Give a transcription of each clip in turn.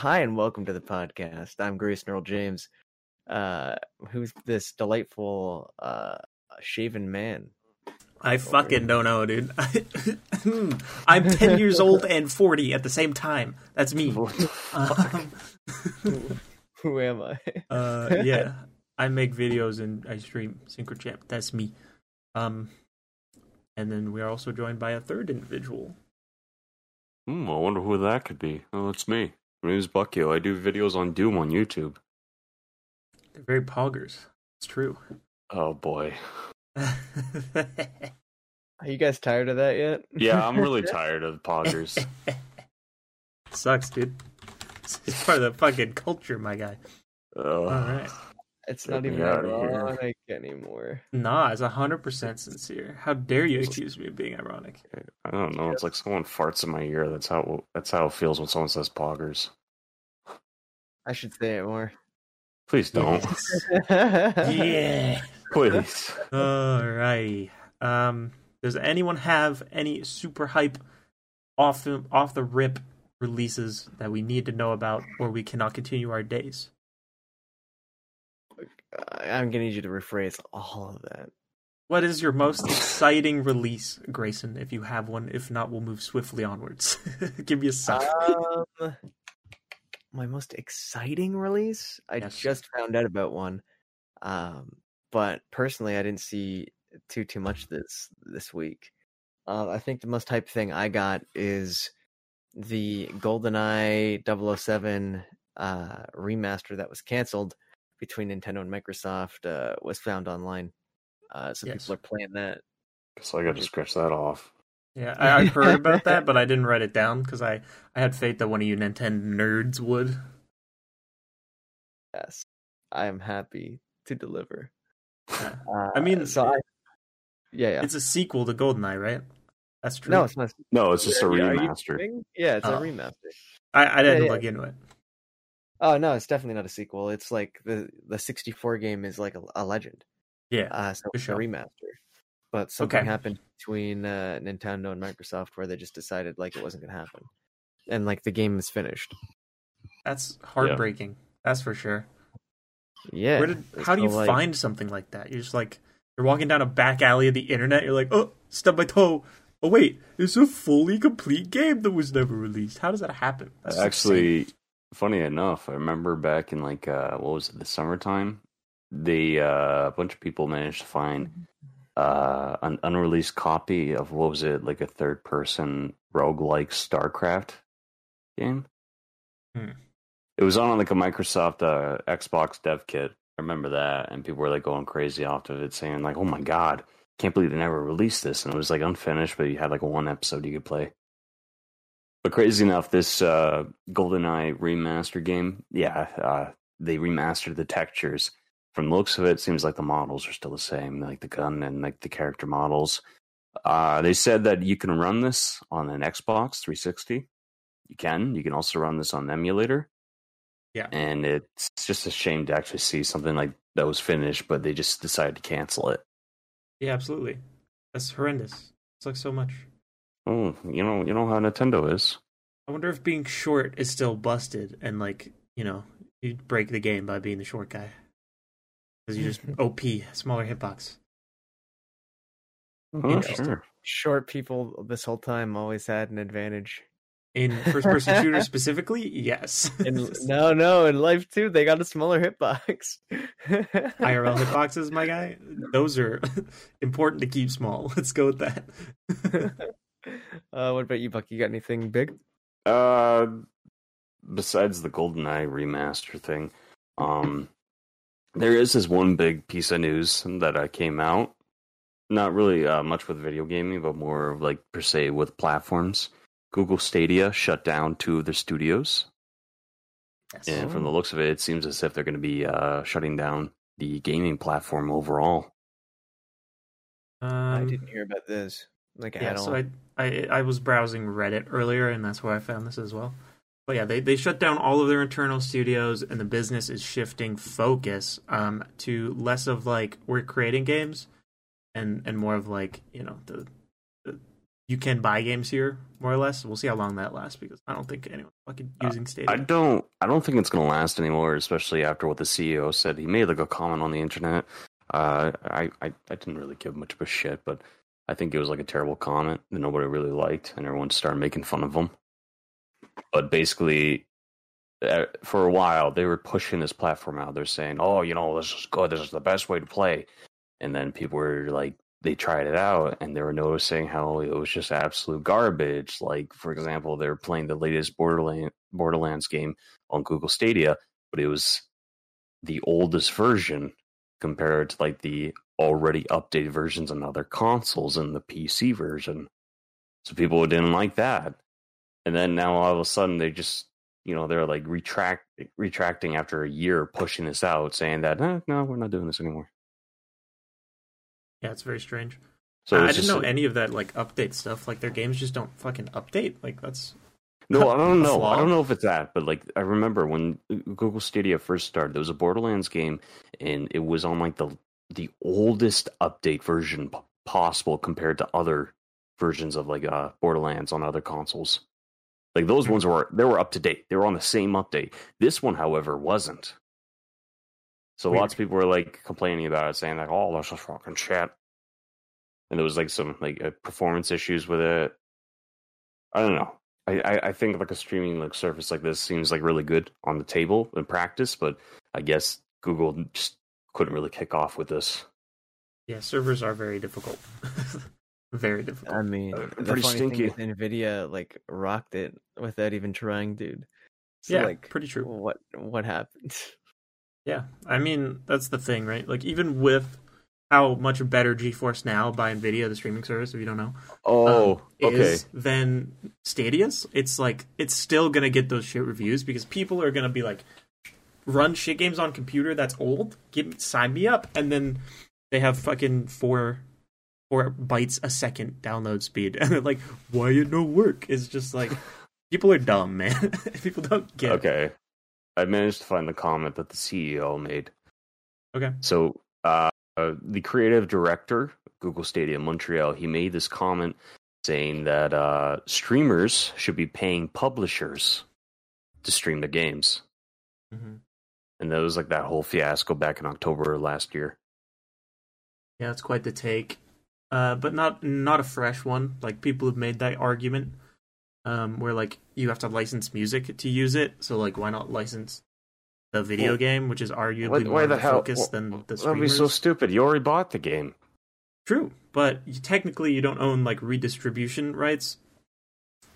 Hi, and welcome to the podcast. I'm Grace Earl James. Uh, who's this delightful, uh, shaven man? I fucking don't know, dude. I'm 10 years old and 40 at the same time. That's me. Um, Who am I? uh, yeah, I make videos and I stream synchro SyncroChamp. That's me. Um, and then we are also joined by a third individual. Hmm, I wonder who that could be. Oh, it's me. My name's Buckio. I do videos on Doom on YouTube. They're very poggers. It's true. Oh boy. Are you guys tired of that yet? Yeah, I'm really tired of poggers. Sucks, dude. It's part of the fucking culture, my guy. Oh, All right. It's Get not even outta here. ironic anymore. Nah, it's hundred percent sincere. How dare you accuse me of being ironic? I don't know. It's like someone farts in my ear. That's how that's how it feels when someone says poggers. I should say it more. Please don't. Yeah. Please. Alrighty. Um, does anyone have any super hype off the off the rip releases that we need to know about, or we cannot continue our days? I'm gonna need you to rephrase all of that. What is your most exciting release, Grayson? If you have one, if not, we'll move swiftly onwards. Give me a sign. Um, my most exciting release. I Yes. just found out about one, um, but personally, I didn't see too too much this this week. Uh, I think the most hype thing I got is the GoldenEye 007 uh, remaster that was canceled between Nintendo and Microsoft uh, was found online. Uh, so Yes. people are playing that. So I got to scratch that off. Yeah, I, I heard about that, but I didn't write it down because I, I had faith that one of you Nintendo nerds would. Yes, I am happy to deliver. Uh, I mean, so I, yeah, yeah. It's a sequel to GoldenEye, right? That's true. No, it's not. No, it's just a Yeah, remaster. Yeah, it's Oh. a remaster. I, I didn't Yeah, yeah. look into it. Oh no, it's definitely not a sequel. It's like the the 64 game is like a, a legend. Yeah. Uh, so For it's a remaster. But something Okay. happened between uh, Nintendo and Microsoft where they just decided like it wasn't gonna happen, and like the game is finished. That's heartbreaking. That's for sure. Yeah. Where did? How do you like- find something like that? You're just like you're walking down a back alley of the internet. You're like, oh, stub my toe. Oh wait, it's a fully complete game that was never released. How does that happen? That's insane. Funny enough, I remember back in like uh what was it, the summertime? The uh, a bunch of people managed to find uh an unreleased copy of what was it, like a third person roguelike StarCraft game. Hmm. It was on like a Microsoft uh, Xbox dev kit. I remember that, and people were like going crazy off of it, saying like, "Oh my god, can't believe they never released this!" And it was like unfinished, but you had like one episode you could play. But crazy enough, this uh, GoldenEye remaster game, yeah, uh, they remastered the textures. From the looks of it, it seems like the models are still the same, like the gun and like the character models. Uh, they said that you can run this on an Xbox 360. You can. You can also run this on an emulator. Yeah. And it's just a shame to actually see something like that was finished, but they just decided to cancel it. Yeah, absolutely. That's horrendous. It's like so much. Oh, you know, you know how Nintendo is. I wonder if being short is still busted and like you know you break the game by being the short guy because you just OP smaller hitbox. Oh, Interesting. sure. Short people this whole time always had an advantage. In first person shooters specifically, yes. In, no, no, in life too, they got a smaller hitbox. IRL hitboxes, my guy. Those are important to keep small. Let's go with that. Uh, what about you, Buck? You got anything big? Uh, besides the GoldenEye remaster thing, um, there is this one big piece of news that uh, came out. Not really uh, much with video gaming, but more of like per se with platforms. Google Stadia shut down two of their studios, Yes. and from the looks of it, it seems as if they're going to be uh, shutting down the gaming platform overall. I Um, didn't hear about this. Like yeah, so I, I I was browsing Reddit earlier, and that's where I found this as well. But yeah, they they shut down all of their internal studios, and the business is shifting focus um to less of like we're creating games, and and more of like you know the, the you can buy games here more or less. We'll see how long that lasts because I don't think anyone's fucking using Stadia. I don't. I don't think it's gonna last anymore, especially after what the CEO said. He made like a comment on the internet. Uh, I, I, I didn't really give much of a shit, but I think it was like a terrible comment that nobody really liked, and everyone started making fun of him. But basically, for a while, they were pushing this platform out. They're saying, "Oh, you know, this is good. This is the best way to play." And then people were like, they tried it out, and they were noticing how it was just absolute garbage. Like, for example, they were playing the latest Borderland Borderlands game on Google Stadia, but it was the oldest version compared to like the already updated versions on other consoles and the PC version. So people didn't like that. And then now all of a sudden they just you know they're like retract retracting after a year pushing this out, saying that eh, no, we're not doing this anymore. Yeah, it's very strange. So I didn't know any of that like update stuff. Like their games just don't fucking update. Like that's No, I don't know. I don't know if it's that, but like I remember when Google Stadia first started, there was a Borderlands game, and it was on like the the oldest update version p- possible compared to other versions of like uh Borderlands on other consoles. Like those Hmm. ones were they were up to date. They were on the same update. This one, however, wasn't. So Weird. lots of people were like complaining about it, saying like, "Oh, that's just fucking shit." And there was like some like uh, performance issues with it. I don't know. I, I, I think like a streaming like service like this seems like really good on the table in practice, but I guess Google just couldn't really kick off with this. yeah, servers are very difficult. very difficult. I mean, Uh, the pretty funny stinky. thing is Nvidia like rocked it without even trying, dude. So, yeah, like, pretty true. what what happened? Yeah, I mean that's the thing, right? Like even with how much better GeForce Now by Nvidia, the streaming service, if you don't know, Oh, um, okay. is than Stadia's. It's like it's still gonna get those shit reviews because people are gonna be like, run shit games on computer that's old. Give sign me up, and then they have fucking four four bytes a second download speed, and they're like, why it no work? It's just like people are dumb, man. people don't get. it. Okay. I managed to find the comment that the CEO made. Okay. So, uh, the creative director, Google Stadia Montreal, he made this comment saying that uh, streamers should be paying publishers to stream their games. Mhm. And that was like that whole fiasco back in October last year. Yeah, it's quite the take, uh, but not not a fresh one. Like people have made that argument, um, where like you have to license music to use it. So like, why not license the video Well, game, which is arguably Why, more the hell? focus wh- than the That'd be so stupid. You already bought the game. True, but you, technically you don't own like redistribution rights.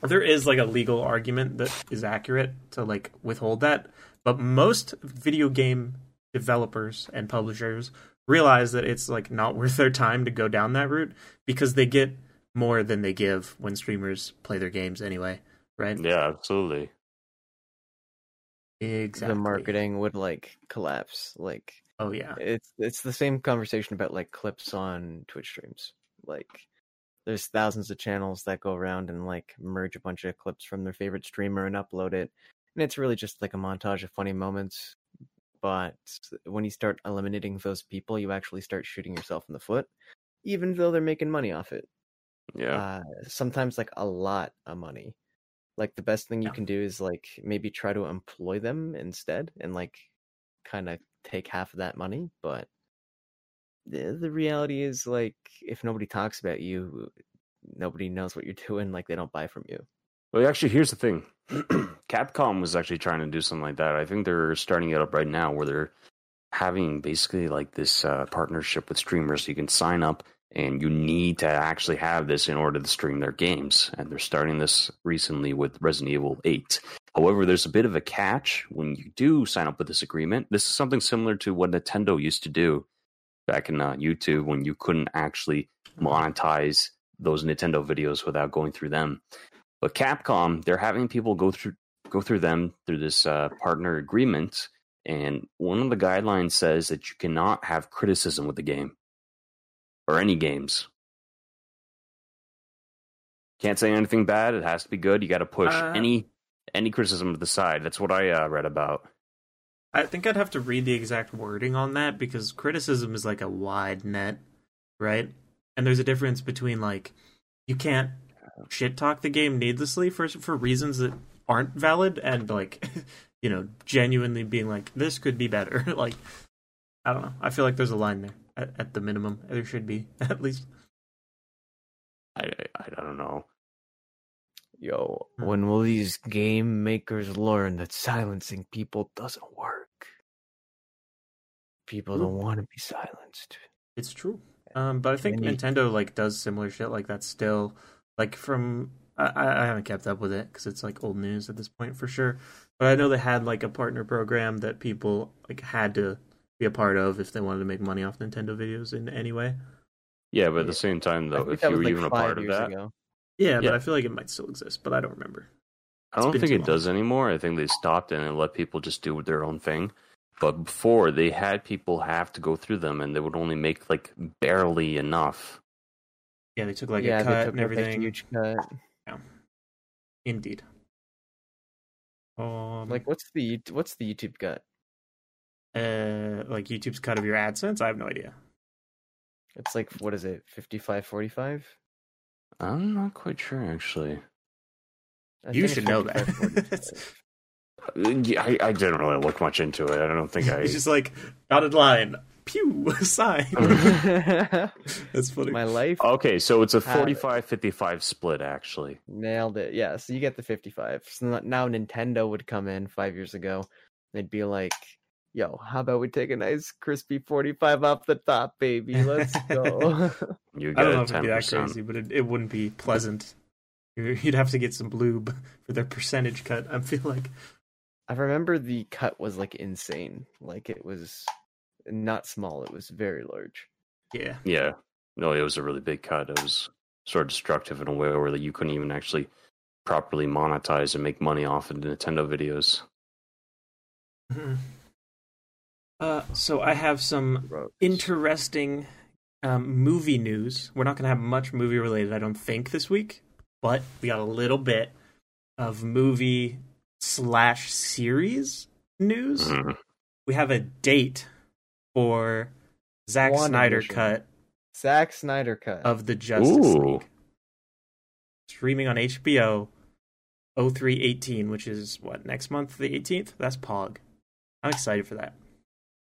There is like a legal argument that is accurate to like withhold that, but most video game developers and publishers realize that it's like not worth their time to go down that route because they get more than they give when streamers play their games anyway, right? Yeah, absolutely. Exactly. The marketing would like collapse. Like Oh yeah. it's it's the same conversation about like clips on Twitch streams. Like there's thousands of channels that go around and like merge a bunch of clips from their favorite streamer and upload it. And it's really just like a montage of funny moments. But when you start eliminating those people, you actually start shooting yourself in the foot, even though they're making money off it. Yeah. Uh, sometimes like a lot of money. Like the best thing you Yeah. can do is like maybe try to employ them instead and like kind of take half of that money. But the, the reality is like if nobody talks about you, nobody knows what you're doing. Like they don't buy from you. Well, actually, here's the thing. Capcom was actually trying to do something like that. I think they're starting it up right now where they're having basically like this uh, partnership with streamers. So You can sign up and you need to actually have this in order to stream their games. And they're starting this recently with Resident Evil 8. However, there's a bit of a catch when you do sign up with this agreement. This is something similar to what Nintendo used to do back in uh, YouTube when you couldn't actually monetize those Nintendo videos without going through them. But Capcom, they're having people go through go through them through this uh, partner agreement, and one of the guidelines says that you cannot have criticism with the game or any games. Can't say anything bad. It has to be good. You got to push Uh, any any criticism to the side. That's what I uh, read about. I think I'd have to read the exact wording on that because criticism is like a wide net, right? And there's a difference between like you can't shit talk the game needlessly for for reasons that aren't valid and like you know genuinely being like this could be better like i don't know i feel like there's a line there at, at the minimum there should be at least I, I I don't know. Yo, Hmm. when will these game makers learn that silencing people doesn't work? People don't want to be silenced. It's true. Um, but I think And Nintendo like does similar shit like that still. Like from I, I I haven't kept up with it because it's like old news at this point for sure. But I know they had like a partner program that people like had to be a part of if they wanted to make money off Nintendo videos in any way. Yeah, but at Yeah. the same time, though, if you were like even a part of that, ago. Yeah, but Yeah. I feel like it might still exist, but I don't remember. I don't think it long. does anymore. I think they stopped it and let people just do their own thing. But before, they had people have to go through them, and they would only make like barely enough. Yeah, they took like yeah, a they cut took and like, a everything. huge cut. Yeah. Indeed. Um, Like, what's the what's the YouTube cut? uh, like YouTube's cut of your AdSense. I have no idea. It's like what is it? Fifty five forty five. I'm not quite sure, actually. You should know that. Uh, Yeah, I, I didn't really look much into it. I don't think I. It's just like dotted line, pew, sign. That's funny. My life Okay, so it's a Have 45 55 split, actually. nailed it. Yeah, so you get the fifty five. So now Nintendo would come in five years ago. They'd be like, "Yo, how about we take a nice crispy forty five off the top, baby? Let's go." You I don't know a if it'd be that crazy, but it, it wouldn't be pleasant. You- You'd have to get some lube for their percentage cut. I feel like. I remember the cut was like insane. Like it was not small, it was very large. Yeah. Yeah. No, it was a really big cut. It was sort of destructive in a way where you couldn't even actually properly monetize and make money off of the Nintendo videos. Mhm. Uh, so I have some Gross. interesting um, movie news. We're not going to have much movie related, I don't think, this week, but we got a little bit of movie slash series news. Mhm. We have a date for Zack Snyder cut Zack Snyder cut. of the Justice Ooh. League. Streaming on HBO 0318, which is what, next month, the 18th? That's Pog. I'm excited for that.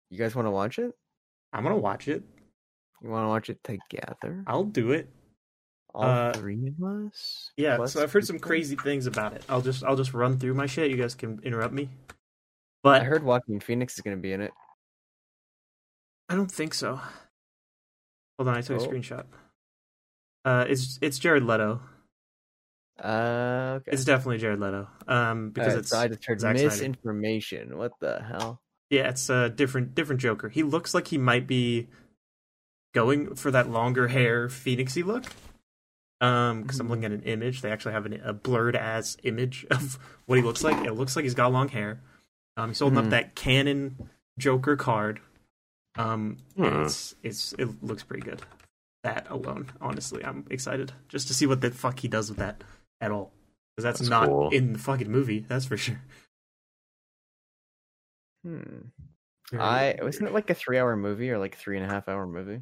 you guys want to watch it? I'm going to watch it. You want to watch it together? I'll do it. All uh, three of us? Yeah, Plus so I've heard some crazy things about it. I'll just I'll just run through my shit. You guys can interrupt me. But I heard Joaquin Phoenix is going to be in it. I don't think so. Hold on, I took a Oh. screenshot. Uh, it's it's Jared Leto. Uh, okay. It's definitely Jared Leto. Um, because Alright, it's so I just heard Zack Snyder. misinformation. What the hell? yeah, it's a different different Joker. He looks like he might be going for that longer hair Phoenixy look. Um, because I'm Mhm. looking at an image. They actually have an, a blurred ass image of what he looks like. It looks like he's got long hair. Um, he's holding Mhm. up that Canon Joker card. Um, and Hmm. it's it's it looks pretty good. That alone, honestly, I'm excited just to see what the fuck he does with that at all. Because that's, That's not cool. in the fucking movie. That's for sure. Hmm. I wasn't it like a three-hour movie or like three and a half hour movie?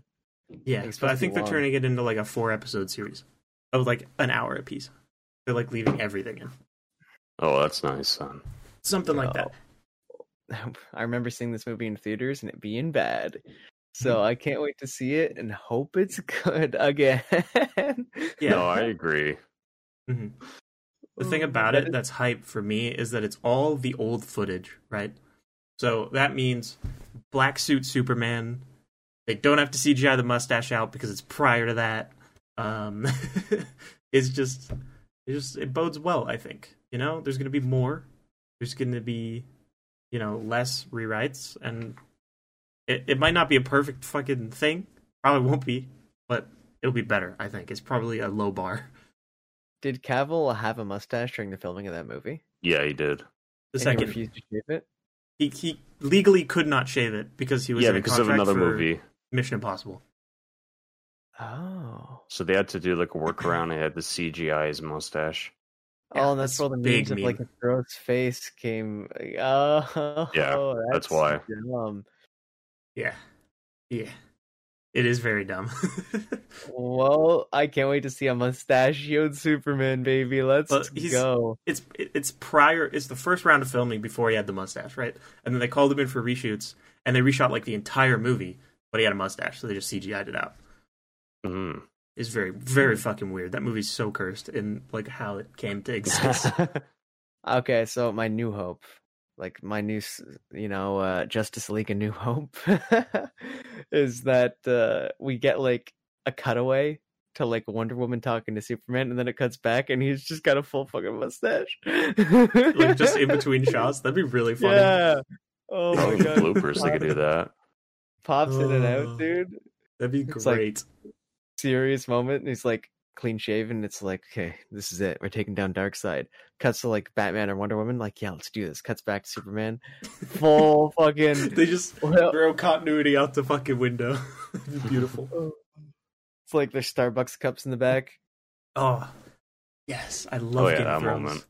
Yeah, It's but I supposed to be think they're long. turning it into like a four episode series of like an hour apiece. They're like leaving everything in, Oh, that's nice, son. something like that. I remember seeing this movie in theaters and it being bad. So I can't wait to see it and hope it's good again. Yeah. No, I agree. Mhm. The thing Oh, about it that's hype for me is that it's all the old footage, right? So that means black suit Superman. They don't have to CGI the mustache out because it's prior to that. Um, it's just, it just it bodes well. I think you know there's going to be more. There's going to be, you know, less rewrites, and it it might not be a perfect fucking thing. Probably won't be, but it'll be better. I think it's probably a low bar. Did Cavill have a mustache during the filming of that movie? Yeah, he did. The And he second refused to shave it. he he legally could not shave it because he was Yeah, in a because of another movie. Mission Impossible. Oh. So they had to do like a workaround. They had to CGI his mustache. Oh, and that's that's where the memes of like a gross face came. Oh, Yeah, that's why. Dumb. Yeah, yeah. It is very dumb. Well, I can't wait to see a mustachioed Superman, baby. Let's Well, go. it's it's prior. It's the first round of filming before he had the mustache, right? And then they called him in for reshoots, and they reshot like the entire movie, but he had a mustache, so they just CGI'd it out. Mhm. It's very very fucking weird. That movie's so cursed in like how it came to exist. okay, so my new hope, like my new, you know, uh, Justice League: A New Hope, is that uh, we get like a cutaway to like Wonder Woman talking to Superman, and then it cuts back, and he's just got a full fucking mustache, like just in between shots, that'd be really funny. Yeah. Oh my god. bloopers. They could do that. Pops in and out, dude. That'd be It's like- great. Serious moment and he's like clean shaven it's like okay this is it we're taking down Darkseid cuts to like batman or wonder woman like yeah let's do this cuts back to superman full fucking they just well, throw continuity out the fucking window. Beautiful. Oh. it's like there's starbucks cups in the back Oh, yes, I love Oh, yeah, that Thrones. moment.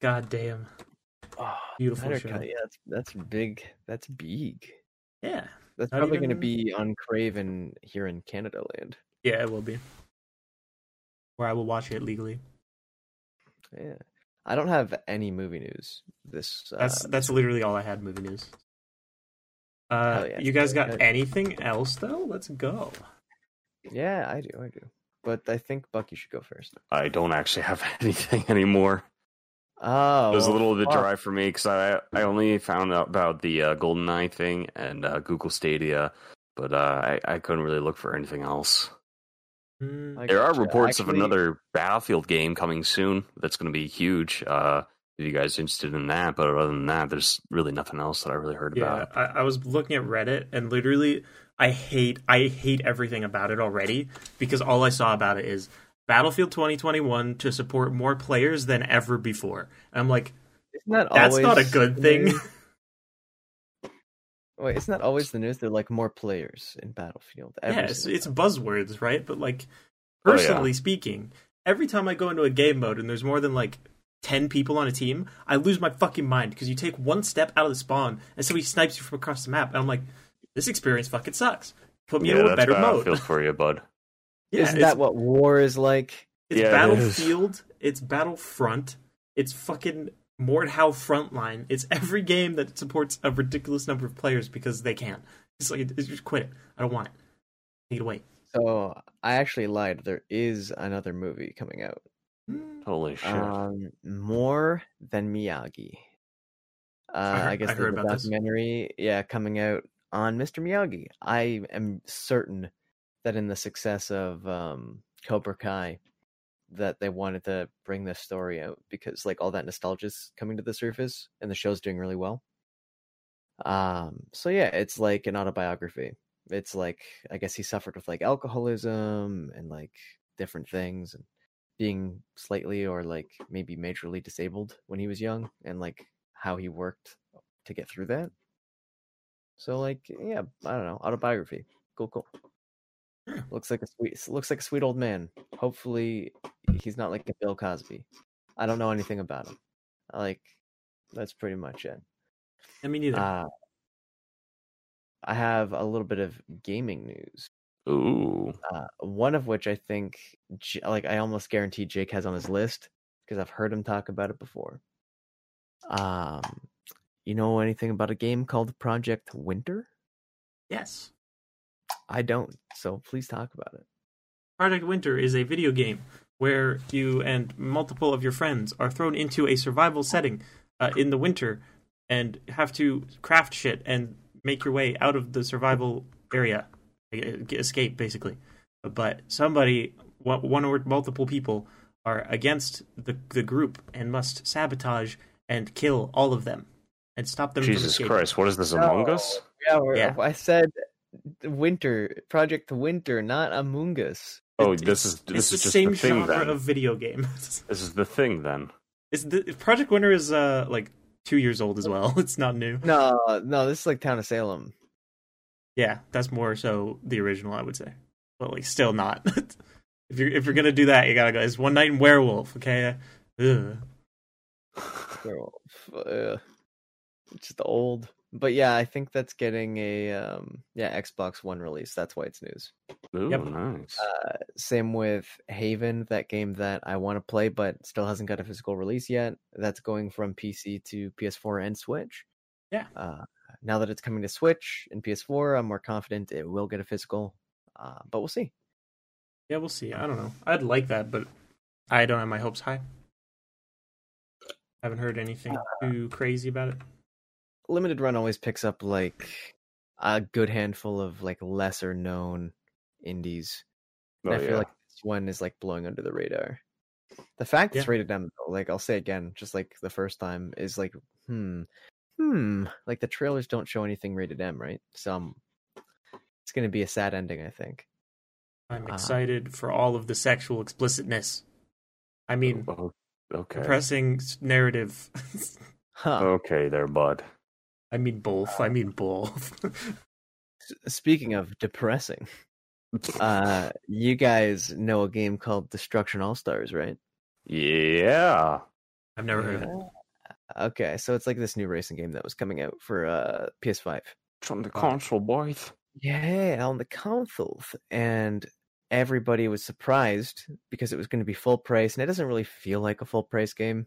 God damn, oh, beautiful Snyder show. Cut, yeah that's that's big that's big Yeah, that's Not probably going to be on craven here in canada land yeah, it will be. Where I will watch it legally. yeah i don't have any movie news this uh, That's that's literally all I had movie news. Uh, yeah. you guys got Okay. anything else though? Let's go. yeah i do i do but i think buck you should go first I don't actually have anything anymore. oh it was a little bit fuck. dry for me because I I only found out about the uh, GoldenEye thing and uh, Google Stadia, but uh, I I couldn't really look for anything else. Hmm. There are gotcha. reports of another Battlefield game coming soon. That's going to be huge. Uh, if you guys are interested in that, but other than that, there's really nothing else that I really heard Yeah, about. I, I was looking at Reddit and literally I hate I hate everything about it already because all I saw about it is Battlefield 2021 to support more players than ever before. And I'm like, Isn't that that's not a good the thing. News? Wait, isn't that always the news? They're like more players in Battlefield. every yeah, it's, it's buzzwords, right? But like Oh, yeah. personally speaking, every time I go into a game mode and there's more than like 10 people on a team, I lose my fucking mind because you take one step out of the spawn and somebody snipes you from across the map. And I'm like, this experience fucking sucks. Put me yeah, into a that's better Battlefield mode. for you, bud. Yeah, Isn't that what war is like? It's Yeah, it Battlefield. It's Battlefront. It's fucking Mordhau Frontline. It's every game that supports a ridiculous number of players because they can't. It's like it's just quit it. I don't want it. Take it away. So I actually lied. There is another movie coming out. Hmm. Holy shit! Um, more than Miyagi. Uh, I, heard- guess I there's heard a about this. documentary, yeah, coming out on Mr. Miyagi. I am certain that in the success of um, Cobra Kai, that they wanted to bring this story out because like all that nostalgia is coming to the surface, and the show's doing really well. Um, so yeah, it's like an autobiography. It's like I guess he suffered with like alcoholism and like different things and being slightly or like maybe majorly disabled when he was young and like how he worked to get through that. So like yeah, I don't know, autobiography. Cool, cool. Looks like a sweet looks like a sweet old man. Hopefully he's not like a Bill Cosby. I don't know anything about him. Like that's pretty much it. I mean, neither. Uh I have a little bit of gaming news. Ooh, Uh, one of which I think, like, I almost guarantee Jake has on his list because I've heard him talk about it before. Um, you know anything about a game called Project Winter? yes. I don't, so please talk about it. Project Winter is a video game where you and multiple of your friends are thrown into a survival setting uh, in the winter and have to craft shit and make your way out of the survival area, escape basically. But somebody, one one or multiple people, are against the the group and must sabotage and kill all of them and stop them Jesus escaping. Christ! What is this Among No. Us? Yeah, Yeah. I said Winter, Project Winter, not Among Us. Oh, It- this is this it's is the just same the thing genre then. of video game. This is the thing then. Is the Project Winter is uh like two years old as well. It's not new. No, no, this is like Town of Salem. Yeah, that's more so the original, I would say. But like, still not. if you're if you're gonna do that, you gotta go. It's One Night in Werewolf. Okay. Ugh. Werewolf. Uh, it's just old. But yeah, I think that's getting a um, yeah Xbox One release. That's why it's news. Ooh, Yep. nice. Same with Haven, that game that I want to play but still hasn't got a physical release yet. That's going from PC to PS4 and Switch. Yeah. Uh, now that it's coming to Switch and PS4, I'm more confident it will get a physical. Uh, but we'll see. Yeah, we'll see. I don't know. I'd like that, but I don't have my hopes high. Haven't heard anything too crazy about it. Limited Run always picks up like a good handful of like lesser known indies. Oh, And I feel yeah. like this one is like blowing under the radar. The fact it's rated M, though, like I'll say again, just like the first time, is like, hmm, hmm. Like the trailers don't show anything rated M, right? So um, it's gonna be a sad ending, I think. I'm Uh, excited for all of the sexual explicitness. I mean, Oh, okay. depressing narrative. Huh. Okay, there, bud. I mean both. I mean both. Speaking of depressing, uh, you guys know a game called Destruction All Stars, right? Yeah. I've never heard of it. Okay, so it's like this new racing game that was coming out for uh PS5. It's on the console, boys. Yeah, on the consoles, and everybody was surprised because it was going to be full price, and it doesn't really feel like a full price game.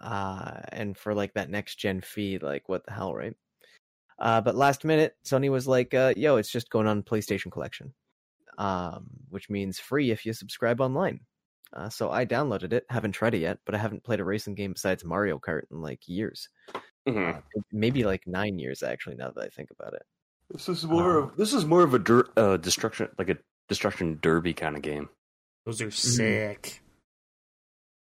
Uh, and for like that next gen fee, like what the hell, right? Uh, but last minute, Sony was like, uh, "Yo, it's just going on PlayStation Collection, um, which means free if you subscribe online." Uh, so I downloaded it. Haven't tried it yet, but I haven't played a racing game besides Mario Kart in like years, Mhm. uh, maybe like nine years actually. Now that I think about it. This is more of this is more of a der- uh, destruction, like a destruction derby kind of game. Those are sick.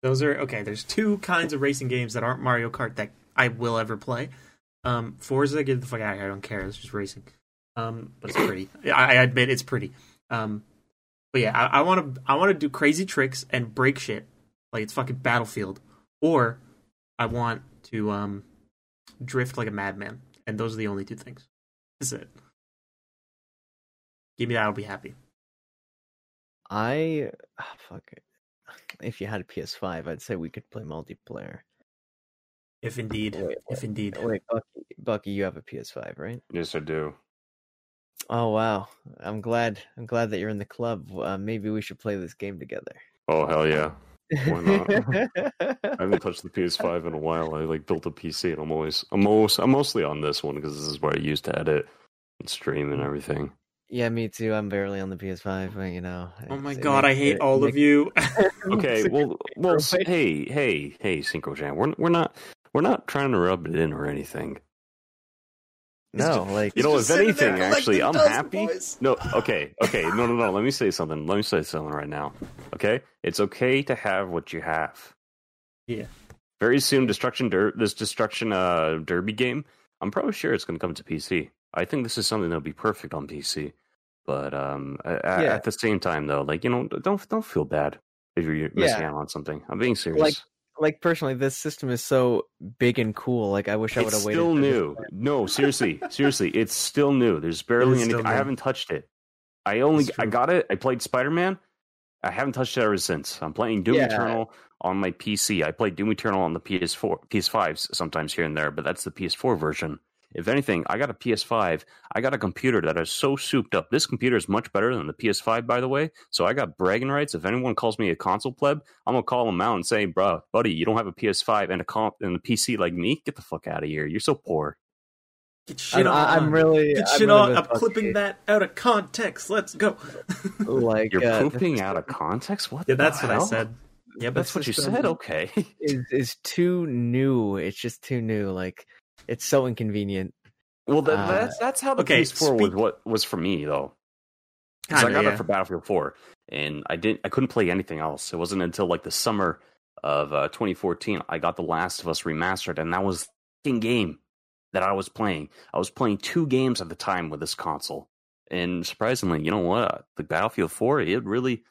Those are okay. There's two kinds of racing games that aren't Mario Kart that I will ever play. Um, Forza, get the fuck out of here. I don't care. It's just racing. Um, but it's pretty. I, I admit it's pretty. Um, but yeah, I want to. I want to do crazy tricks and break shit like it's fucking Battlefield, or I want to um drift like a madman. And those are the only two things. That's it. Give me that, I'll be happy. I ah, fuck it. If you had a PS5, I'd say we could play multiplayer. If indeed, Wait, if indeed. Wait, Bucky, Bucky, you have a PS5, right? Yes, I do. Oh wow, I'm glad. I'm glad that you're in the club. Uh, maybe we should play this game together. Oh hell yeah! Why not? I haven't touched the PS5 in a while. I like built a PC, and I'm always, I'm almost, I'm mostly on this one because this is where I used to edit and stream and everything. Yeah, me too. I'm barely on the PS5, but you know. Oh my god, I hate it- all of makes- you. Okay, well, well, hey, hey, hey, SyncroChamp, we're we're not we're not trying to rub it in or anything. No, like You know, if anything, actually, I'm happy. boys. No, okay, okay, no, no, no. Let me say something. Let me say something right now. Okay, it's okay to have what you have. Yeah. Very soon, destruction der- this destruction uh derby game. I'm probably sure it's going to come to PC. I think this is something that'll be perfect on PC. But um, Yeah. at the same time, though, like you know, don't don't feel bad if you're missing Yeah. out on something. I'm being serious. Like, like personally, this system is so big and cool. Like I wish I would have waited. still new. No, seriously, seriously, it's still new. There's barely anything. I haven't touched it. I only I got it. I played Spider Man. I haven't touched it ever since. I'm playing Doom Yeah. Eternal on my PC. I played Doom Eternal on the PS4, PS5s sometimes here and there, but that's the PS4 version. If anything, I got a PS5. I got a computer that is so souped up. This computer is much better than the PS5, by the way. So I got bragging rights. If anyone calls me a console pleb, I'm gonna call them out and say, "Bro, buddy, you don't have a PS5 and a comp and a PC like me. Get the fuck out of here. You're so poor." Get shit I'm, on. I'm really. Get I'm shit really on. I'm clipping Bucky. that out of context. Let's go. Like You're uh, pooping out of context. What? yeah, the that's what I said. Yeah, but That's what you said. Okay. Is is too new. It's just too new. Like it's so inconvenient. Well, that, Uh, that's that's how the okay, PS4 was what was for me though. 'Cause I Kinda, got yeah. it for Battlefield 4, and I didn't. I couldn't play anything else. It wasn't until like the summer of uh, 2014 I got The Last of Us remastered, and that was the game that I was playing. I was playing two games at the time with this console, and surprisingly, you know what? The Battlefield 4 it really,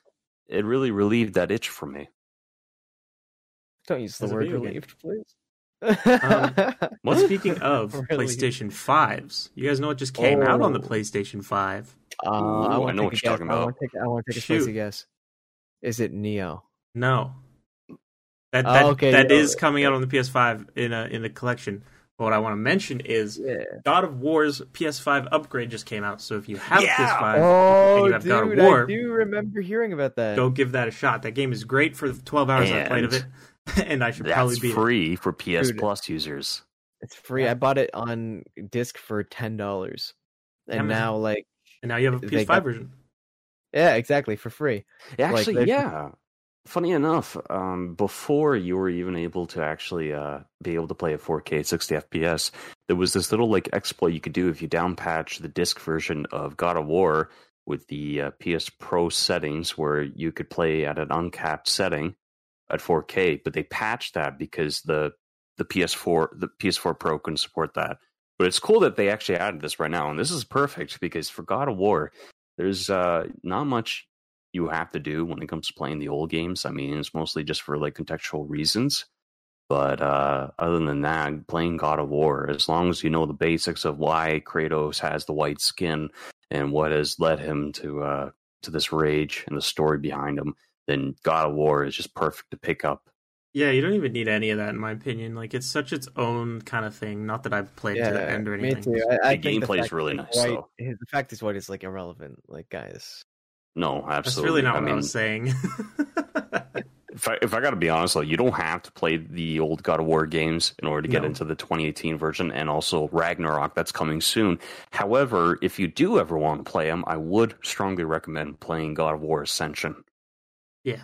it really relieved that itch for me. Don't use the As word relieved, please. Um, What? Speaking of Really? PlayStation 5s, you guys know what just came out on the Oh. PlayStation 5? Uh, Ooh, I, I know what you're guess. talking I about. want to take, I want to take a Shoot. spicy guess. Is it Nioh? No. That Oh, okay, that yeah. is coming out on the PS5 in a in the collection. But what I want to mention is Yeah. God of War's PS5 upgrade just came out. So if you have Yeah! PS5 Oh, and you have dude, God of War, I do remember hearing about that. go give that a shot. That game is great for the 12 hours I played of it, And and I should probably That's be free for PS Dude. Plus users. It's free. I bought it on disc for ten dollars, and Amazon. now like And now you have a PS5 got- version. yeah, exactly for free. Actually, there's- yeah. Funny enough, um, before you were even able to actually uh, be able to play at 4K 60 FPS, there was this little like exploit you could do if you downpatch the disc version of God of War with the uh, PS Pro settings, where you could play at an uncapped setting at 4K. But they patched that because the the PS4 the PS4 Pro couldn't support that. But it's cool that they actually added this right now, and this is perfect because for God of War, there's uh, not much you have to do when it comes to playing the old games. I mean, it's mostly just for like contextual reasons. But uh, other than that, playing God of War, as long as you know the basics of why Kratos has the white skin and what has led him to uh, to this rage and the story behind him, then God of War is just perfect to pick up. Yeah, you don't even need any of that, in my opinion. Like it's such its own kind of thing. Not that I've played Yeah, to the end or me anything. too. I, I The think gameplay is really nice, white- though. The fact is white is like irrelevant. Like guys, No, That's absolutely. really not I what I mean, was saying. if I, if I got to be honest though, you don't have to play the old God of War games in order to get No. into the 2018 version and also Ragnarok that's coming soon. However, if you do ever want to play them, I would strongly recommend playing God of War Ascension. Yeah.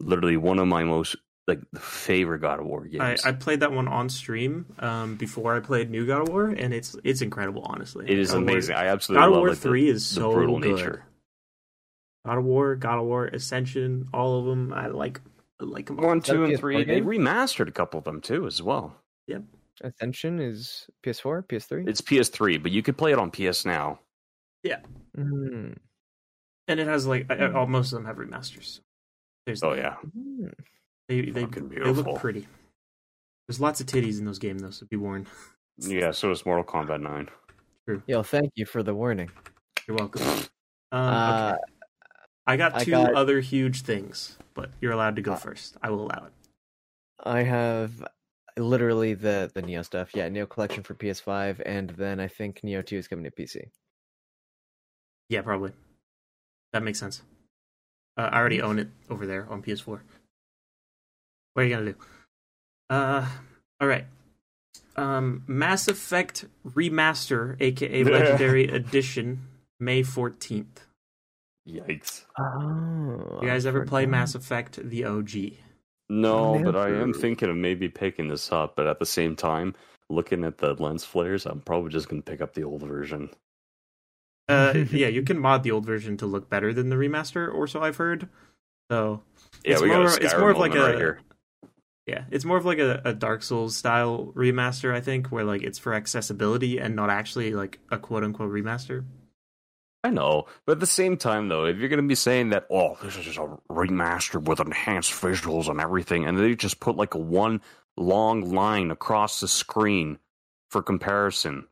literally one of my most like favorite God of War games. I played that one on stream um, before I played New God of War, and it's it's incredible. Honestly, it is God of War- amazing. I absolutely God of love War like, the- Three is the so brutal good. nature. God of War, God of War, Ascension, all of them. I like I like them. all. One, two, and PS4 three. They remastered a couple of them too, as well. Yep. Ascension is PS4, PS3. It's PS3, but you could play it on PS now. Mm. and it has like I, I, most of them have remasters. There's Oh yeah, Mm. they they, they look pretty. There's lots of titties in those games though, so be warned. yeah. So is Mortal Kombat Nine. True. Yo, thank you for the warning. You're welcome. Um, Uh, okay. I got I two got- other huge things, but you're allowed to go Uh, first. I will allow it. I have literally the the Nioh stuff. Yeah, Nioh collection for PS5, and then I think Nioh 2 is coming to PC. Yeah, probably. That makes sense. Uh, I already own it over there on PS4. What are you gonna do? Uh, all right. Um, Mass Effect Remaster, aka Legendary Edition, May fourteenth. Yikes! Oh, You guys ever play. Mass Effect the OG? No, but I am thinking of maybe picking this up. But at the same time, looking at the lens flares, I'm probably just gonna pick up the old version. Uh, yeah, you can mod the old version to look better than the remaster, or so I've heard. So Yeah, It's we got more- it's more of like a- right here. Yeah, it's more of like a, a Dark Souls style remaster, I think, where like it's for accessibility and not actually like a quote unquote remaster. I know, but at the same time, though, if you're going to be saying that, oh, this is just a remaster with enhanced visuals and everything, and they just put like a one long line across the screen for comparison,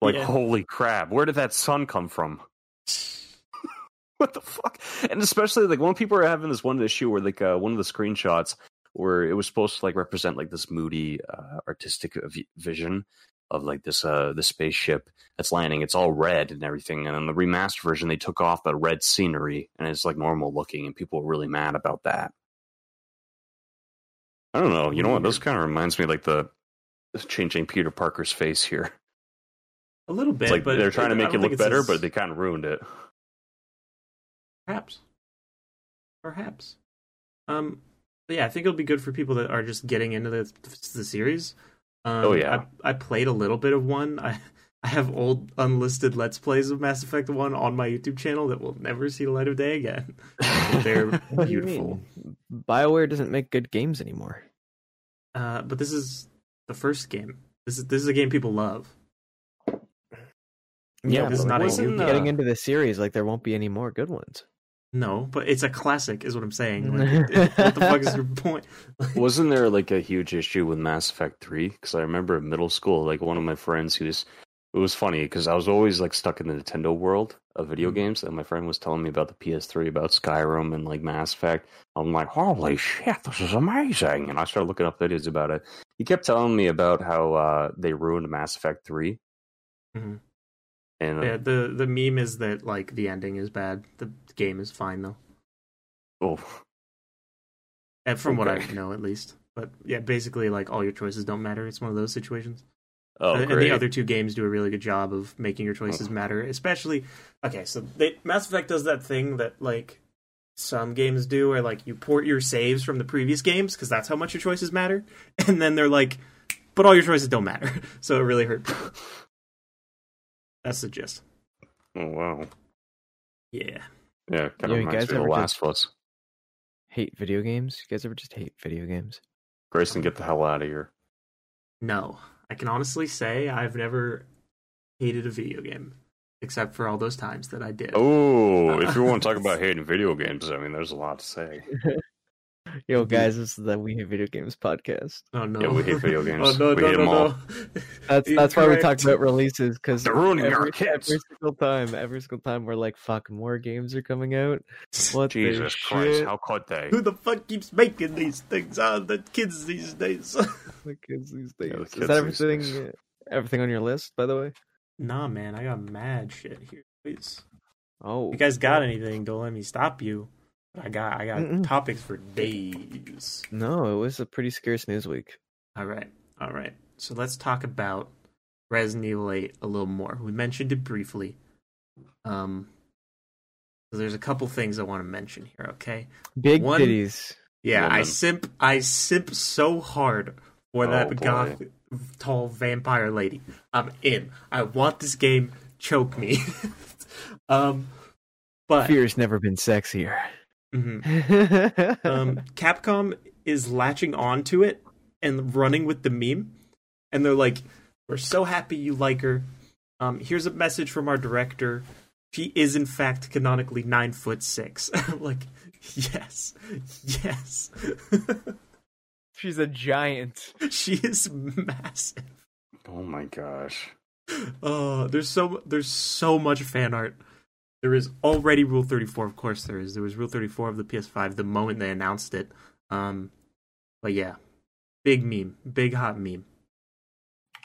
like, Yeah. holy crap, where did that sun come from? what the fuck? And especially like when people are having this one issue where like uh, one of the screenshots where it was supposed to like represent like this moody uh, artistic vision of like this uh the spaceship that's landing. It's all red and everything. And then the remastered version, they took off the red scenery and it's like normal looking, and people were really mad about that. I don't know. You know what? This kind of reminds me like the changing Peter Parker's face here. A little bit, It's like but they're trying to make it look better, as- but they kind of ruined it. perhaps, perhaps. Um, but yeah, I think it'll be good for people that are just getting into the the series. Um, Oh, yeah. I, I played a little bit of one. I I have old unlisted Let's Plays of Mass Effect One on my YouTube channel that will never see the light of day again. They're What do beautiful. BioWare doesn't make good games anymore. Uh, but this is the first game. This is this is a game people love. Yeah, this is but not a you new- getting uh, into the series, like there won't be any more good ones. No, but it's a classic, is what I'm saying. Like, it- what the fuck is your point? Wasn't there like a huge issue with Mass Effect 3? Because I remember in middle school, like one of my friends who was, it was funny because I was always like stuck in the Nintendo world of video Mhm. games, and my friend was telling me about the PS3, about Skyrim and like Mass Effect. I'm like, holy shit, this is amazing! And I started looking up videos about it, He kept telling me about how uh, they ruined Mass Effect 3 Mhm. And uh, Yeah, the the meme is that like the ending is bad. The game is fine though, oh, and from what I know at least. But yeah, basically like all your choices don't matter. It's one of those situations. oh, and great. the other two games do a really good job of making your choices Oh. matter. Especially okay, so they, Mass Effect does that thing that like some games do, where like you port your saves from the previous games because that's how much your choices matter, and then they're like, but all your choices don't matter, so it really hurt. people. That's the gist. oh wow, Yeah. yeah, kind Yo, of you reminds guys me of ever The just- Last of Us. Hate video games? You guys ever just hate video games? Grayson, get the hell out of here. No, I can honestly say I've never hated a video game, except for all those times that I did. Oh, if you want to talk about hating video games, I mean, there's a lot to say. Yo, guys, this is the We Hate Video Games podcast. Oh, no! Yeah, we hate video games. oh no, We no, hate no, 'em all. no! That's that's why we talk about releases because They're ruining every, our kids. every single time, every single time we're like, "Fuck, more games are coming out." What the Jesus Christ, shit? how could they? Who the fuck keeps making these things? Ah, the kids these days. the kids these days. the Is that everything? days. Everything on your list, by the way. nah, man, I got mad shit here. Please, Oh, if you guys got anything? Don't let me stop you. I got, I got Mm-mm. topics for days. no, it was a pretty scarce news week. All right, all right. So let's talk about Resident Evil 8 a little more. We mentioned it briefly. Um, so there's a couple things I want to mention here. Okay. Big One- titties. Yeah, I Woman. simp. I simp so hard for Oh, that boy. goth tall vampire lady. I'm in. I want this game. Choke me. um, but Fear's never been sexier. Mhm. um, Capcom is latching onto it and running with the meme, and they're like, "We're so happy you like her. Um, here's a message from our director. She is in fact canonically nine foot six. Like, yes, yes." She's a giant. she is massive. Oh my gosh. Oh, there's so there's so much fan art. There is already Rule 34, of course there is. There was Rule 34 of the PS5 the moment they announced it. Um, but yeah, big meme, big hot meme.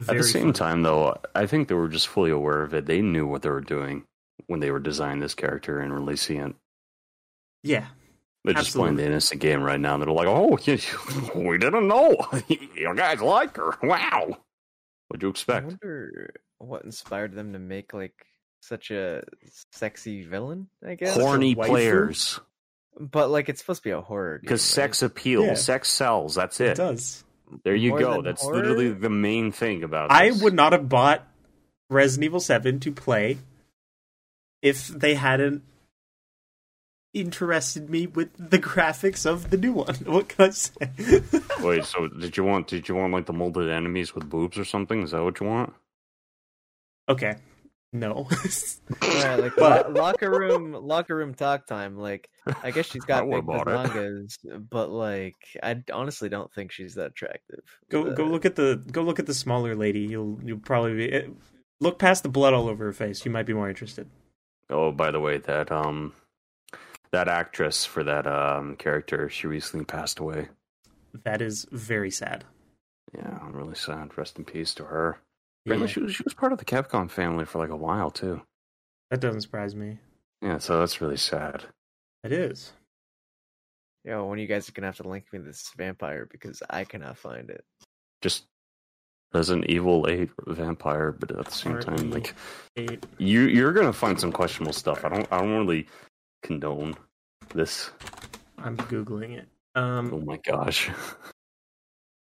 At the same funny. time, though, I think they were just fully aware of it. They knew what they were doing when they were designing this character and releasing it. yeah, They're just playing the innocent game right now. They're like, "Oh, we didn't know. you guys like her. Wow. What'd you I expect?" wonder what inspired them to make like such a sexy villain. I guess. Horny players, but like it's supposed to be a horror. game, because right? sex appeal, Yeah. sex sells. That's it it. does. There you More go. That's horror? literally the main thing about. I this. would not have bought Resident Evil 7 to play if they hadn't interested me with the graphics of the new one. What can I say? Wait, so did you want? Did you want like the molded enemies with boobs or something? Is that what you want? okay. No. Yeah, like But- locker room, locker room talk time. Like, I guess she's got big bought it. bazongas, but like, I honestly don't think she's that attractive. go Uh, go look at the go look at the smaller lady. You'll you'll probably be eh, look past the blood all over her face. You might be more interested. Oh, by the way, that um, that actress for that um character, she recently passed away. That is very sad. Yeah, I'm really sad. Rest in peace to her. Yeah, Apparently, she was she was part of the Capcom family for like a while too. that doesn't surprise me. Yeah, so that's really sad. It is. Yo, one of you guys are gonna have to link me this vampire because I cannot find it. Just Resident Evil Eight vampire, but at the same R.E. time, like Eight. you you're gonna find some questionable stuff. I don't I don't really condone this. I'm googling it. Oh Um, my gosh.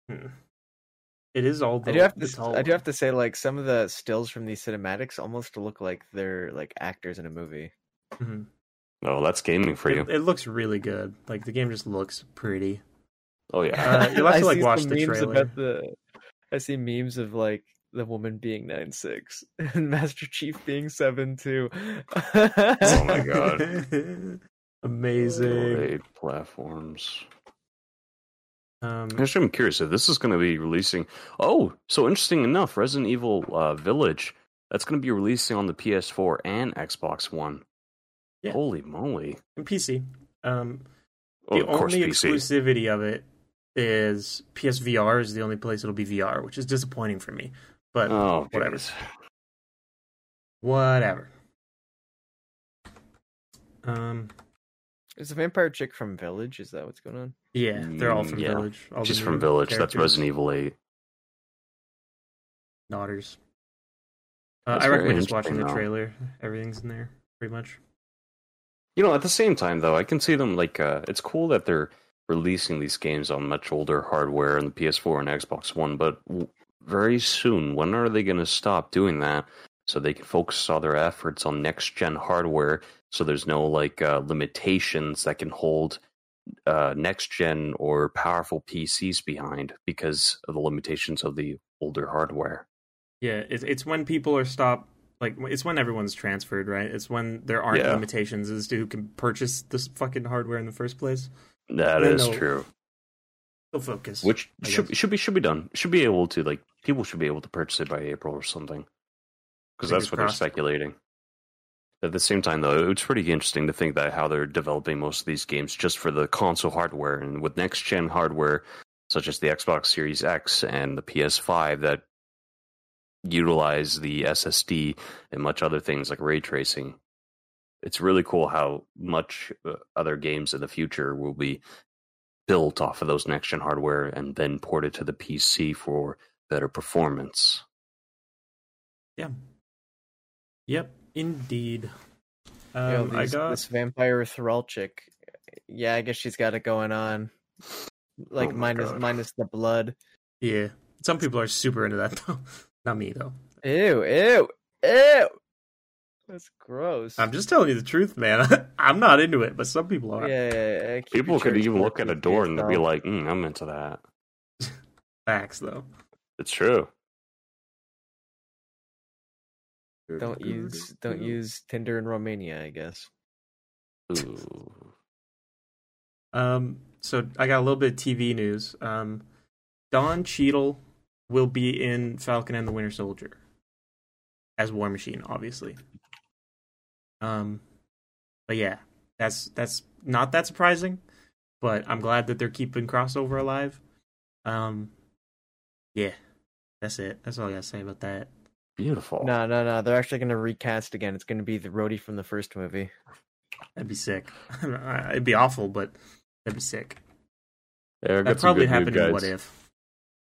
hmm. It is all. The, I do have to. it's all- I do have to say, like some of the stills from these cinematics almost look like they're like actors in a movie. Mhm. Oh, that's gaming for you. It, it looks really good. Like the game just looks pretty. Oh yeah. Uh, you'll have I to, like, see watch the memes trailer. The, I see memes of like the woman being nine six and Master Chief being seven two. Oh my God. Amazing. Eight platforms. Um, Actually, I'm curious if this is going to be releasing. Oh, so interesting enough, Resident Evil uh, Village. That's going to be releasing on the PS4 and Xbox One. Yeah. Holy moly! and PC. Um, Oh, the of course, only PC. exclusivity of it is PSVR is the only place it'll be VR, which is disappointing for me. But Oh, whatever. goodness. whatever. Um, Is the vampire chick from Village? Is that what's going on? Yeah, they're all Mm, from yeah. Village. All She's from Village. That's. Resident Evil 8. Daughters. Uh, I recommend just watching the interesting, though. trailer. Everything's in there, pretty much. You know, at the same time, though, I can see them like uh, it's cool that they're releasing these games on much older hardware and the PS4 and Xbox One, but w- very soon, when are they going to stop doing that so they can focus all their efforts on next gen hardware? So there's no like uh, limitations that can hold uh, next gen or powerful PCs behind because of the limitations of the older hardware. Yeah, it's it's when people are stopped. Like it's when everyone's transferred, right? It's when there aren't Yeah. limitations as to who can purchase this fucking hardware in the first place. That No, is no. true. They'll focus. Which I should guess. should be should be done. Should be able to like people should be able to purchase it by April or something. Because that's what crossed. they're speculating. At the same time, though, it's pretty interesting to think that how they're developing most of these games just for the console hardware and with next gen hardware such as the Xbox Series X and the PS5 that utilize the SSD and much other things like ray tracing. It's really cool how much uh, other games in the future will be built off of those next gen hardware and then ported to the PC for better performance. Yeah. Yep, indeed. Yo, Um, I these- got this vampire thrall chick. Yeah, I guess she's got it going on. Like Oh minus God. minus the blood. yeah. Some people are super into that though. Not me though. Ew, ew, ew. That's gross. I'm just telling you the truth, man. I'm not into it, but some people are. yeah, yeah, yeah, People could even look at a door and they'd be like, mm, I'm into that. Facts though. It's true. "Don't use, don't use Tinder in Romania." I guess. Ooh. Um, so I got a little bit of TV news. Um, Don Cheadle will be in Falcon and the Winter Soldier as War Machine, obviously. Um, but yeah, that's that's not that surprising. But I'm glad that they're keeping crossover alive. Um, yeah, that's it. That's all I gotta say about that. Beautiful. No, no, no. They're actually going to recast again. It's going to be the Rhodey from the first movie. That'd be sick. It'd be awful, but that'd be sick. Yeah, I That probably good news, happened in. What If.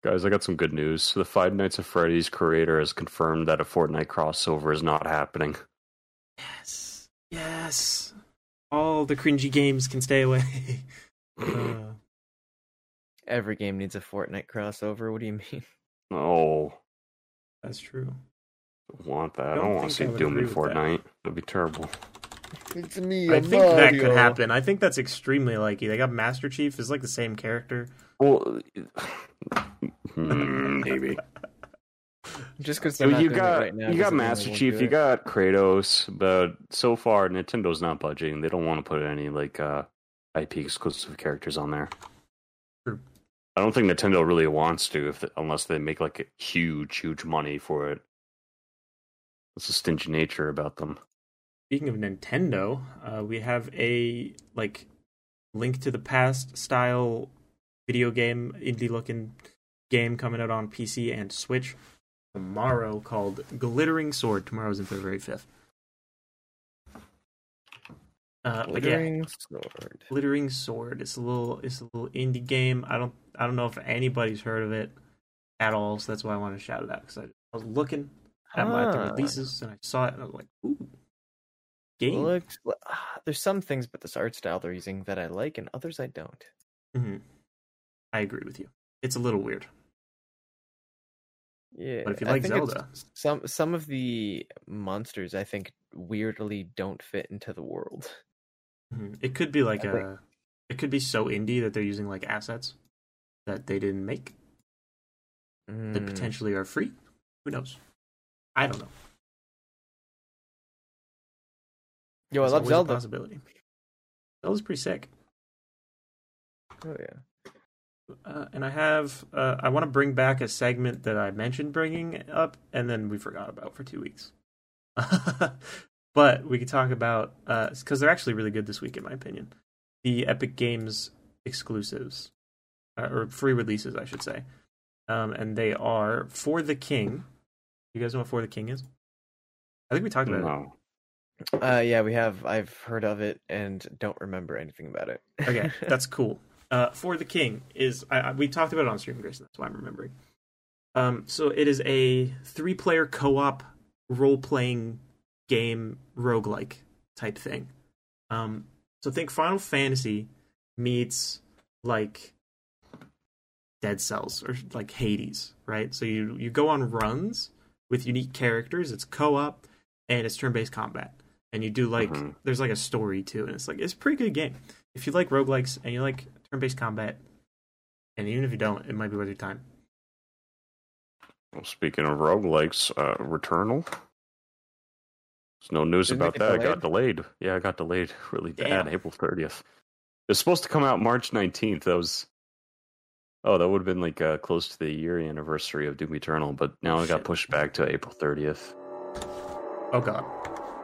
Guys, I got some good news. The Five Nights at Freddy's creator has confirmed that a Fortnite crossover is not happening. Yes. Yes. All the cringy games can stay away. Uh, Every game needs a Fortnite crossover. What do you mean? Oh, that's true. I want that. I Don't don't, want to think I see would Doom in agree that. Fortnite. That'd be terrible. It's me. I think that could happen. I think that's extremely likely. They got Master Chief is like the same character. Well, hmm, maybe. Just because So you got right now, you got doesn't mean they Master Chief, you got Kratos, but so far Nintendo's not budging. They don't want to put any like uh, IP exclusive characters on there. True. I don't think Nintendo really wants to, if unless they make like huge, huge money for it. It's a stingy nature about them. Speaking of Nintendo, uh, we have a like Link to the Past style video game, indie looking game coming out on PC and Switch tomorrow called Glittering Sword. Tomorrow's in February fifth. Uh, but yeah, Glittering sword. Glittering Sword. It's a little it's a little indie game. I don't I don't know if anybody's heard of it at all, so that's why I want to shout it out because I, I was looking at my the Ah. releases and I saw it and I was like, ooh, game. Looks, ah, there's some things about this art style they're using that I like, and others I don't. hmm I agree with you. It's a little weird. Yeah, But if you like Zelda. some some of the monsters I think weirdly don't fit into the world. Mhm. It could be like I a. think- It could be so indie that they're using like assets that they didn't make that Mm, potentially are free. Who knows? I don't know. Yo, I love Zelda. possibility. Zelda's pretty sick. Oh yeah. Uh, and I have. Uh, I want to bring back a segment that I mentioned bringing up, and then we forgot about for two weeks. but we could talk about because they're actually really good this week, in my opinion. The Epic Games exclusives. uh, or free releases, I should say. Um, and they are For the King. You guys know what For the King is? I think we talked about it. No. Uh, yeah, we have. I've heard of it and don't remember anything about it. Okay, that's cool. Uh, For the King is I, I, we talked about it on stream, Grayson. That's why I'm remembering. Um, so it is a three-player co-op role-playing game roguelike type thing. Um, so think Final Fantasy meets like Dead Cells or like Hades, right? So you you go on runs with unique characters. It's co-op and it's turn-based combat, and you do like Mhm. there's like a story too, and it's like it's a pretty good game. If you like roguelikes and you like turn-based combat, and even if you don't, it might be worth your time. Well, speaking of roguelikes, uh, Returnal. There's no news Didn't about that. get It got delayed. Yeah, it got delayed really Damn. bad. April 30th. It's supposed to come out March 19th. That was. Oh, that would have been like uh, close to the year anniversary of Doom Eternal, but now it got pushed back to April 30th. Oh god,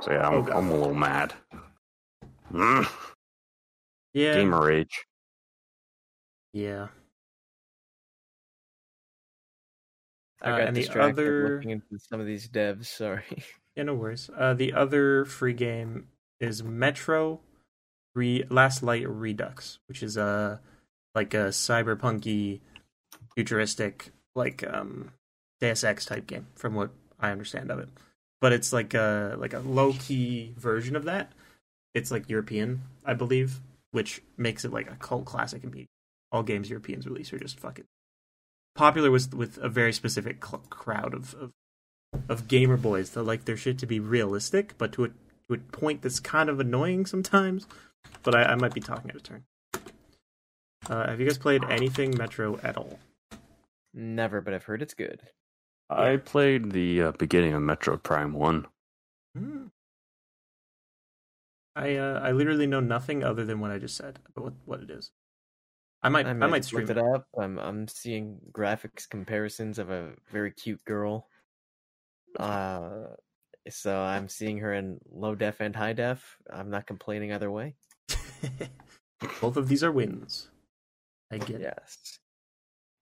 So yeah, I'm, Oh, I'm a little mad. Mm, yeah, Gamer rage. yeah. I Uh, got and the distracted other- looking into some of these devs. Sorry. Yeah, no worries. Uh, the other free game is Metro Re- Last Light Redux, which is a like a cyberpunky, futuristic, like um, Deus Ex type game, from what I understand of it. But it's like a like a low key version of that. It's like European, I believe, which makes it like a cult classic. And all games Europeans release are just fucking popular with with a very specific cl- crowd of, of of gamer boys that like their shit to be realistic, but to a to a point that's kind of annoying sometimes. But I, I might be talking out of turn. Uh, have you guys played anything Metro at all? Never, but I've heard it's good. I played the uh, beginning of Metroid Prime 1. Hmm. I uh, I literally know nothing other than what I just said about what, what it is. I might I, might looked stream it it. up. I'm I'm seeing graphics comparisons of a very cute girl. Uh, so I'm seeing her in low def and high def. I'm not complaining either way. Both of these are wins. I get it. Yes.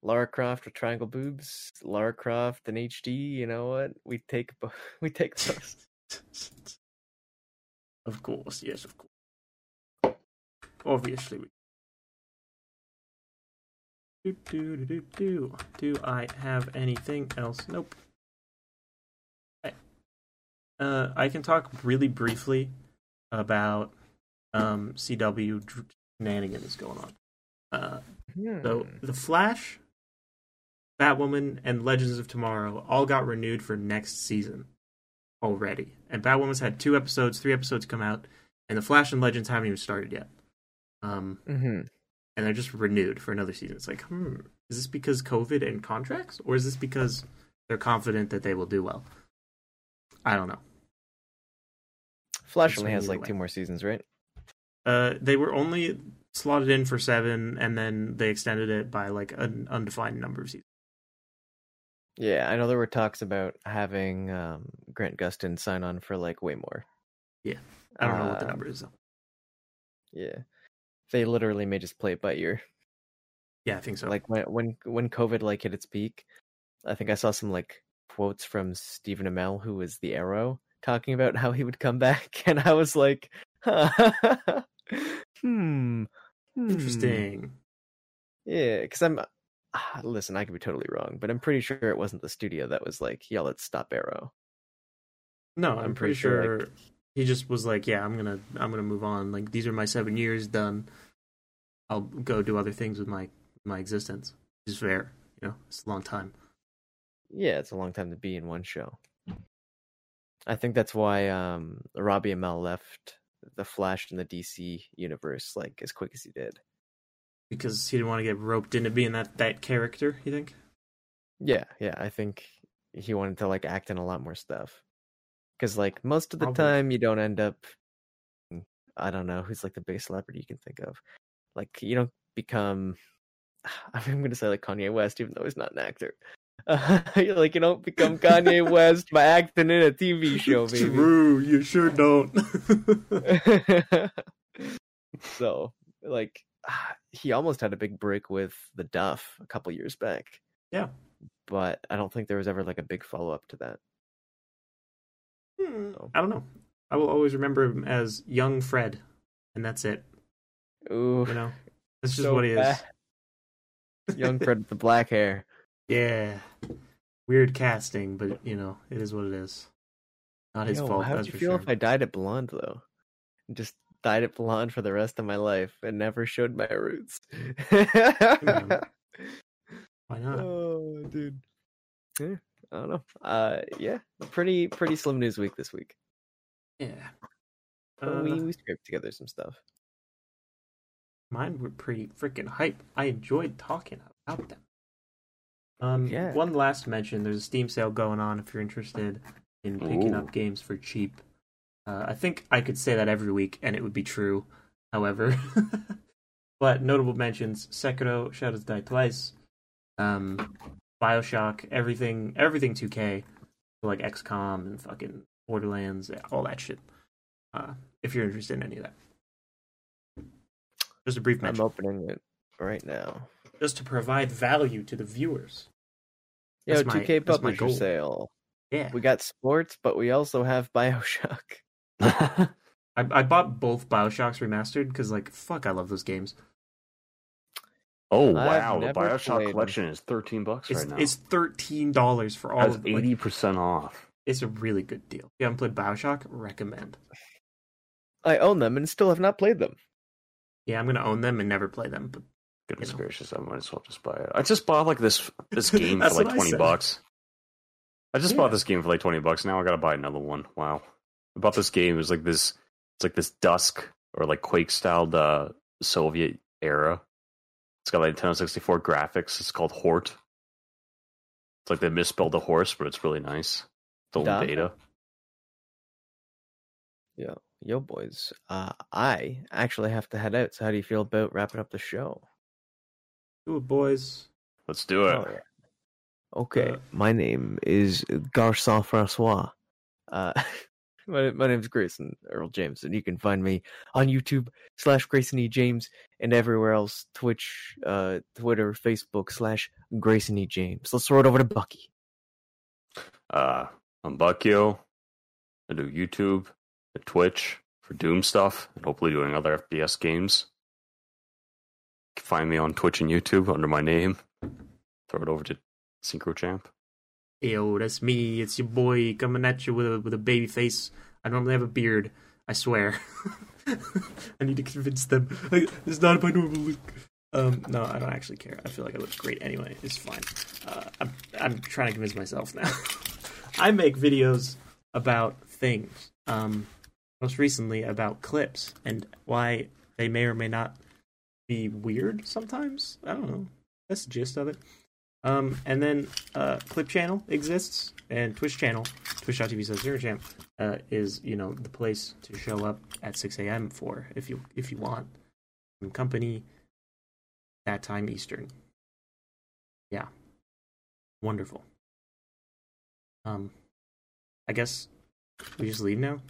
Lara Croft with triangle boobs. Lara Croft in HD. You know what? We take bo- we take those. Of course, yes, of course. Obviously. We... Do, do, do, do, do. do I have anything else? Nope. I, uh, I can talk really briefly about um, CW shenanigans going on. Uh, so, Hmm. The Flash, Batwoman, and Legends of Tomorrow all got renewed for next season already. And Batwoman's had two episodes, three episodes come out, and The Flash and Legends haven't even started yet. Um, Mhm. and they're just renewed for another season. It's like, hmm, is this because COVID and contracts, or is this because they're confident that they will do well? I don't know. Flash It's only has like way. two more seasons, right? Uh, they were only slotted in for seven, and then they extended it by like an undefined number of seasons. Yeah, I know there were talks about having um, Grant Gustin sign on for like way more. Yeah, I don't know what the Uh, number is. Though. Yeah, they literally may just play it by ear. Yeah, I think so. Like when when when COVID like hit its peak, I think I saw some like quotes from Stephen Amell, who was the Arrow, talking about how he would come back, and I was like, hmm, hmm. Interesting. Yeah, because I'm. ah, Listen, I could be totally wrong, but I'm pretty sure it wasn't the studio that was like, "Yeah, let's stop Arrow." No, I'm, I'm pretty, pretty sure, sure, like- he just was like, "Yeah, I'm gonna, I'm gonna move on. Like these are my seven years done. I'll go do other things with my my existence." Which is fair, you know. It's a long time. Yeah, it's a long time to be in one show. I think that's why um Robbie Amell left the Flash in the DC universe like as quick as he did. because he didn't want to get roped into being that that character. You think? Yeah, yeah, I think he wanted to like act in a lot more stuff. Cuz like most of the Probably. time you don't end up mm, I don't know, who's like the biggest celebrity you can think of. Like you don't become I'm going to say like Kanye West even though he's not an actor. like you don't become Kanye West by acting in a TV show, baby. True, you sure don't. so like he almost had a big break with the Duff a couple years back. Yeah. but I don't think there was ever like a big follow up to that. Hmm, So- I don't know. I will always remember him as young Fred, and that's it. Ooh, You know, that's just so what he is. young Fred with the black hair. Yeah, weird casting, but you know, it is what it is. Not his Yo, fault. How would you for feel sure. if I dyed it blonde though? Just dyed it blonde for the rest of my life and never showed my roots. Why not? oh, dude. Yeah, I don't know. Uh, yeah, pretty pretty slim news week this week. Yeah. Uh, we we scraped together some stuff. mine were pretty freaking hype. I enjoyed talking about them. Um, Yeah. One last mention: there's a Steam sale going on if you're interested in picking Ooh. up games for cheap. Uh, I think I could say that every week and it would be true. However, but notable mentions: Sekiro, Shadows Die Twice, um, Bioshock, everything, everything 2K, like XCOM and fucking Borderlands, all that shit. Uh, if you're interested in any of that, just a brief I'm opening it right now. Just to provide value to the viewers. Yo, my- 2K publisher sale. Yeah, We got sports, but we also have Bioshock. I, I bought both Bioshocks remastered because, like, fuck, I love those games. oh wow, the Bioshock played 'em. collection is thirteen bucks It's right now. it's thirteen dollars for all That's of them. Eighty percent off. it's a really good deal. If you haven't played Bioshock, recommend. I own them and still have not played them. Yeah, I'm gonna own them and never play them, but Goodness know. gracious, I might as well just buy it. I just bought like this this game for like what I twenty bucks. I just Yeah. bought this game for like twenty bucks. Now I gotta buy another one. Wow. I bought this game. It was like this. It's like this Dusk or like Quake styled uh, Soviet era. It's got like Nintendo sixty four graphics. It's called HROT. It's like they misspelled the horse, but it's really nice. The in beta. Yo, boys. Uh, I actually have to head out. So, how do you feel about wrapping up the show? Do it, boys. Let's do it. Oh, yeah. Okay, Uh, my name is Garcon Francois. Uh, my, my name's Grayson Earl James, and you can find me on YouTube slash Grayson E. James and everywhere else Twitch, uh, Twitter, Facebook slash Grayson E. James. Let's throw it over to Bucky. Uh, I'm Buckio. I do YouTube, and Twitch for Doom stuff, and hopefully doing other FPS games. Find me on Twitch and YouTube under my name. Throw it over to SyncroChamp. Yo, that's me. It's your boy coming at you with a with a baby face. I normally have a beard. I swear. I need to convince them. Like, is not my normal look. Um, no, I don't actually care. I feel like I look great anyway. It's fine. Uh, I'm I'm trying to convince myself now. I make videos about things. Um, most recently about clips and why they may or may not be weird sometimes. I don't know. That's the gist of it. Um, and then uh, Clip Channel exists, and Twitch Channel, twitch.tv slash Zero Champ, uh, is you know the place to show up at 6 a.m. for if you if you want some company that time Eastern. Yeah, wonderful. Um, I guess we just leave now.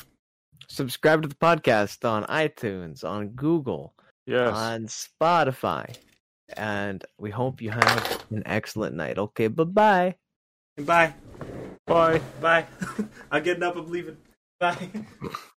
Subscribe to the podcast on iTunes, on Google, Yes. on Spotify. And we hope you have an excellent night. Okay, bye bye. Bye. Bye. Bye. I'm getting up. I'm leaving. Bye.